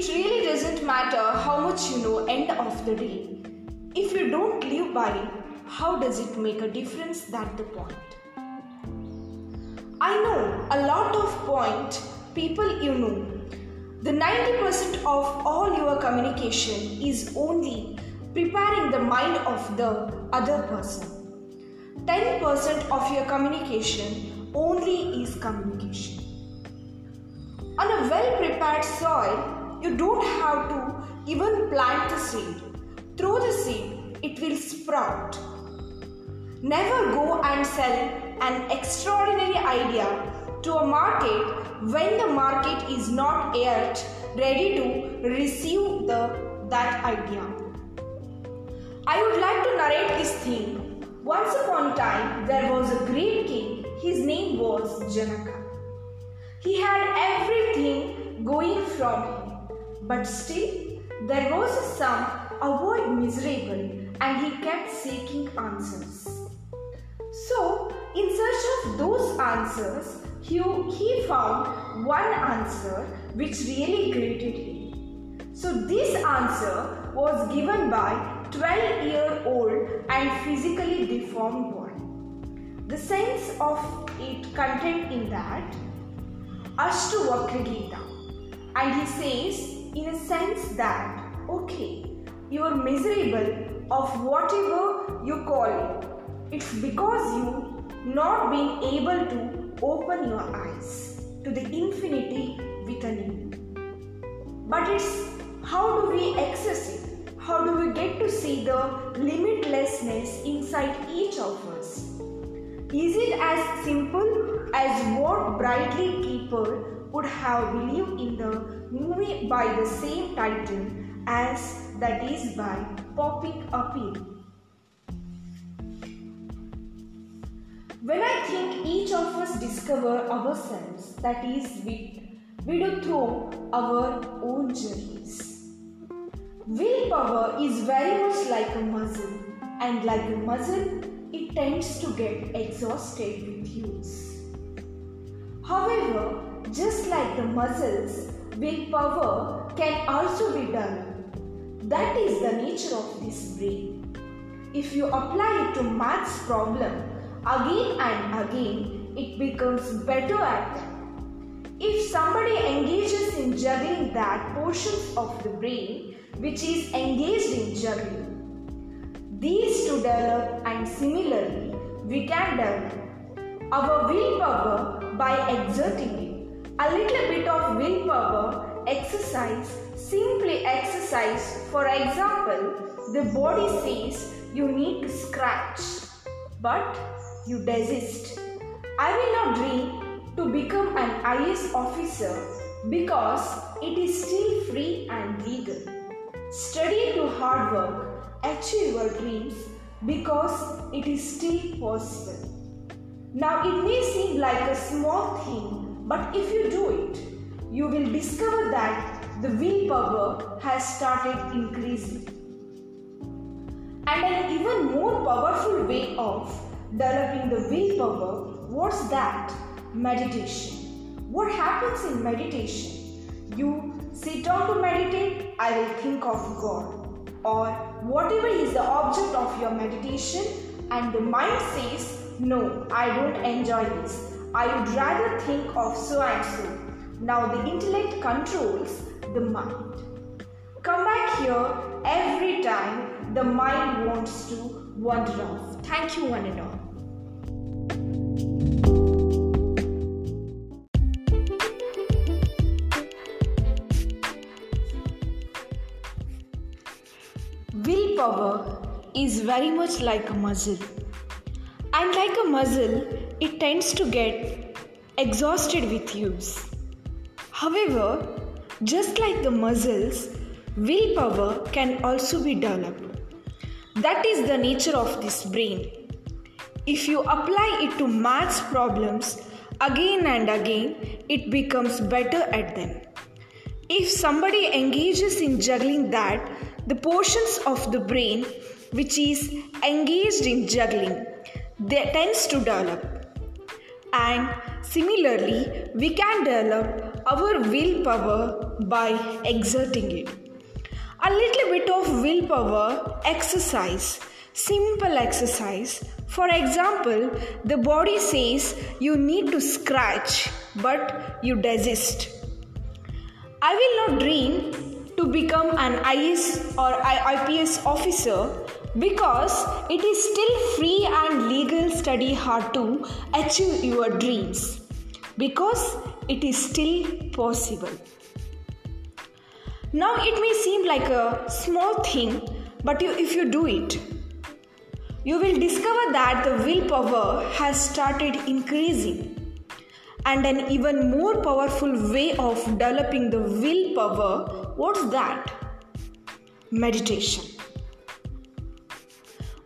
It really doesn't matter how much you know end of the day. If you don't live by it, how does it make a difference? That the point. I know a lot of point people you know. The 90% of all your communication is only preparing the mind of the other person. 10% of your communication only is communication. On a well prepared soil, you don't have to even plant the seed. Throw the seed, it will sprout. Never go and sell an extraordinary idea to a market when the market is not yet ready to receive the, that idea. I would like to narrate this thing. Once upon a time, there was a great king. His name was Janaka. He had everything going from him, but still there was a son avoid miserable and he kept seeking answers. So, in search of those answers, he, he found one answer which really greeted him. So, this answer was given by 12 year old and physically deformed boy. The sense of it contained in that Ashtavakra Gita. And he says, in a sense, that okay, you are miserable of whatever you call it. It's because you not being able to open your eyes to the infinity within you. But it's how do we access it? How do we get to see the limitlessness inside each of us? Is it as simple as what brightly people would have believed in the movie by the same title as that is by popping appeal? When I think each of us discover ourselves, that is, we, we do through our own journeys. Willpower is very much like a muscle, and like a muscle, it tends to get exhausted with use. However, just like the muscles, willpower can also be done. That is the nature of this brain. If you apply it to maths problem again and again, it becomes better at them. If somebody engages in juggling that portions of the brain which is engaged in juggling, these to develop and similarly we can develop our willpower by exerting it. A little bit of willpower exercise, simply exercise. For example, the body says you need to scratch, but you desist. I will not dream to become an IS officer because it is still free and legal. Study to hard work achieve your dreams because it is still possible. Now, it may seem like a small thing, but if you do it, you will discover that the willpower has started increasing. And an even more powerful way of developing the willpower, what's that? Meditation. What happens in meditation? You sit down to meditate, I will think of God or whatever is the object of your meditation and the mind says no i don't enjoy this i would rather think of so and so. Now the intellect controls the mind. Come back here every time the mind wants to wander off. Thank you one and all. Willpower is very much like a muscle. And like a muscle, it tends to get exhausted with use. However, just like the muscles, willpower can also be developed. That is the nature of this brain. If you apply it to maths problems again and again, it becomes better at them. If somebody engages in juggling that, the portions of the brain which is engaged in juggling they tends to develop and similarly, we can develop our willpower by exerting it. A little bit of willpower exercise, simple exercise. For example, the body says you need to scratch, but you desist. I will not dream to become an IS or IPS officer because it is still free and legal study hard to achieve your dreams. Because it is still possible. Now it may seem like a small thing but you, if you do it you will discover that the willpower has started increasing. And an even more powerful way of developing the willpower what's that? Meditation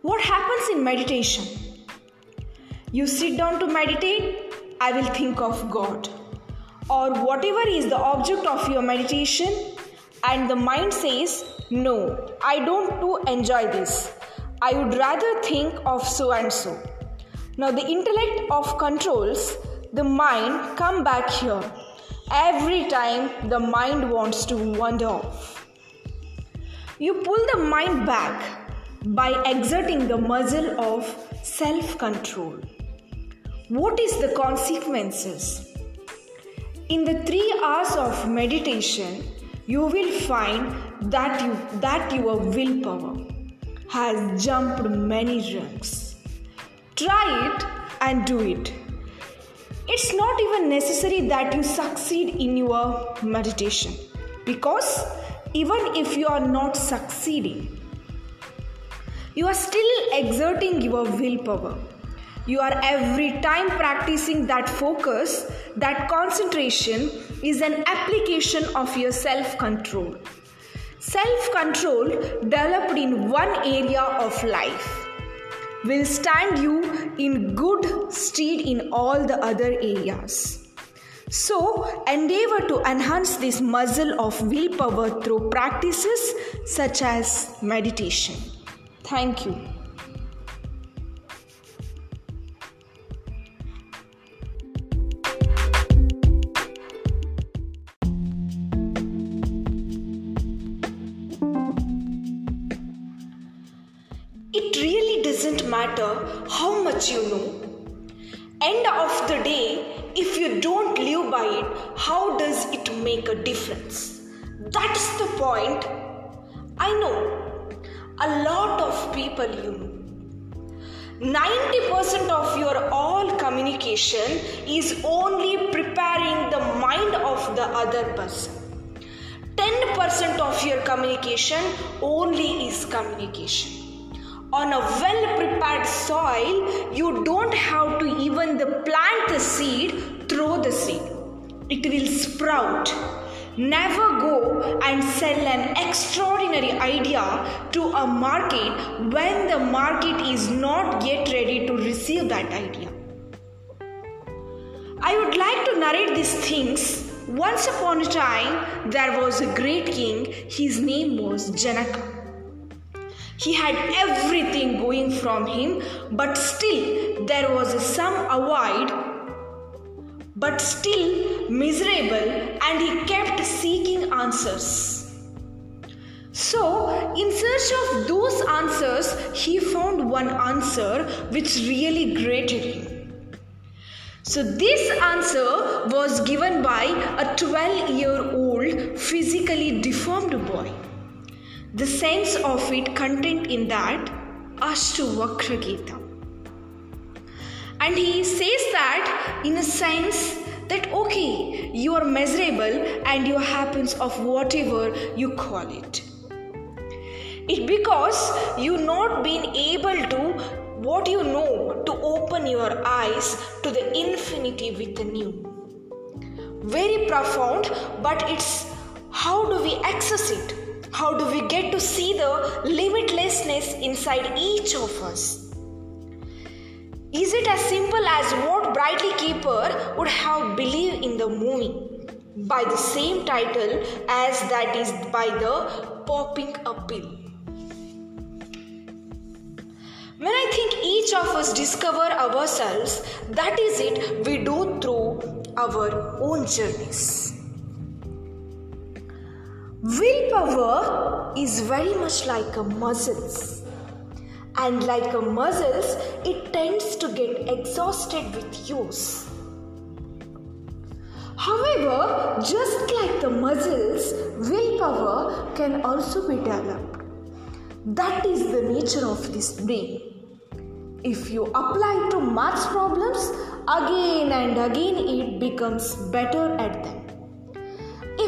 what happens in meditation? You sit down to meditate, I will think of God. Or whatever is the object of your meditation, and the mind says, No, I don't do enjoy this. I would rather think of so and so. Now the intellect of controls the mind come back here every time the mind wants to wander off. You pull the mind back by exerting the muscle of self control. What is the consequences? In the 3 hours of meditation, you will find that you that your willpower has jumped many ranks. Try it and do it. It's not even necessary that you succeed in your meditation because even if you are not succeeding, you are still exerting your willpower. You are every time practicing that focus, that concentration is an application of your self control. Self control developed in one area of life will stand you in good stead in all the other areas. So, endeavor to enhance this muscle of willpower through practices such as meditation. Thank you. It really doesn't matter how much you know. End of the day, if you don't live by it, how does it make a difference? That's the point. I know a lot of people you know. 90% of your all communication is only preparing the mind of the other person. 10% of your communication only is communication. On a well prepared soil, you don't have to even the plant the seed, throw the seed. It will sprout Never go and sell an extraordinary idea to a market when the market is not yet ready to receive that idea. I would like to narrate these things. Once upon a time, there was a great king. His name was Janaka. He had everything going from him, but still there was some avoid but still miserable, and he kept seeking answers. So, in search of those answers, he found one answer which really grated him. So, this answer was given by a 12 year old physically deformed boy. The sense of it contained in that Ashtu Vakra Gita. And he says that in a sense that okay, you are miserable and you happens of whatever you call it. It because you not been able to what you know to open your eyes to the infinity with the new. Very profound, but it's how do we access it? How do we get to see the limitlessness inside each of us? Is it as simple as what Bradley Cooper would have believed in the movie by the same title as that is by the popping a pill? When I think each of us discover ourselves, that is it we do through our own journeys. Willpower is very much like a muscles. And like a muscles, it tends to get exhausted with use. However, just like the muscles, willpower can also be developed. That is the nature of this brain. If you apply to maths problems, again and again it becomes better at them.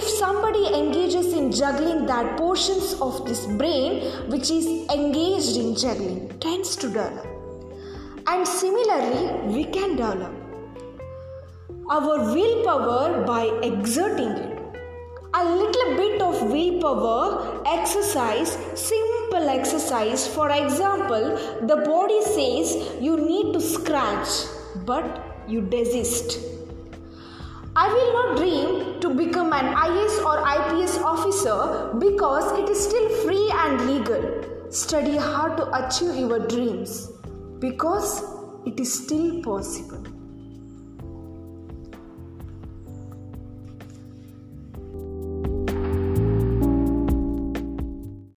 If somebody engages in juggling that portions of this brain which is engaged in juggling tends to develop. And similarly, we can develop our willpower by exerting it a little bit of willpower exercise, simple exercise. For example, the body says you need to scratch, but you desist. I will not dream become an IS or IPS officer because it is still free and legal. Study hard to achieve your dreams because it is still possible.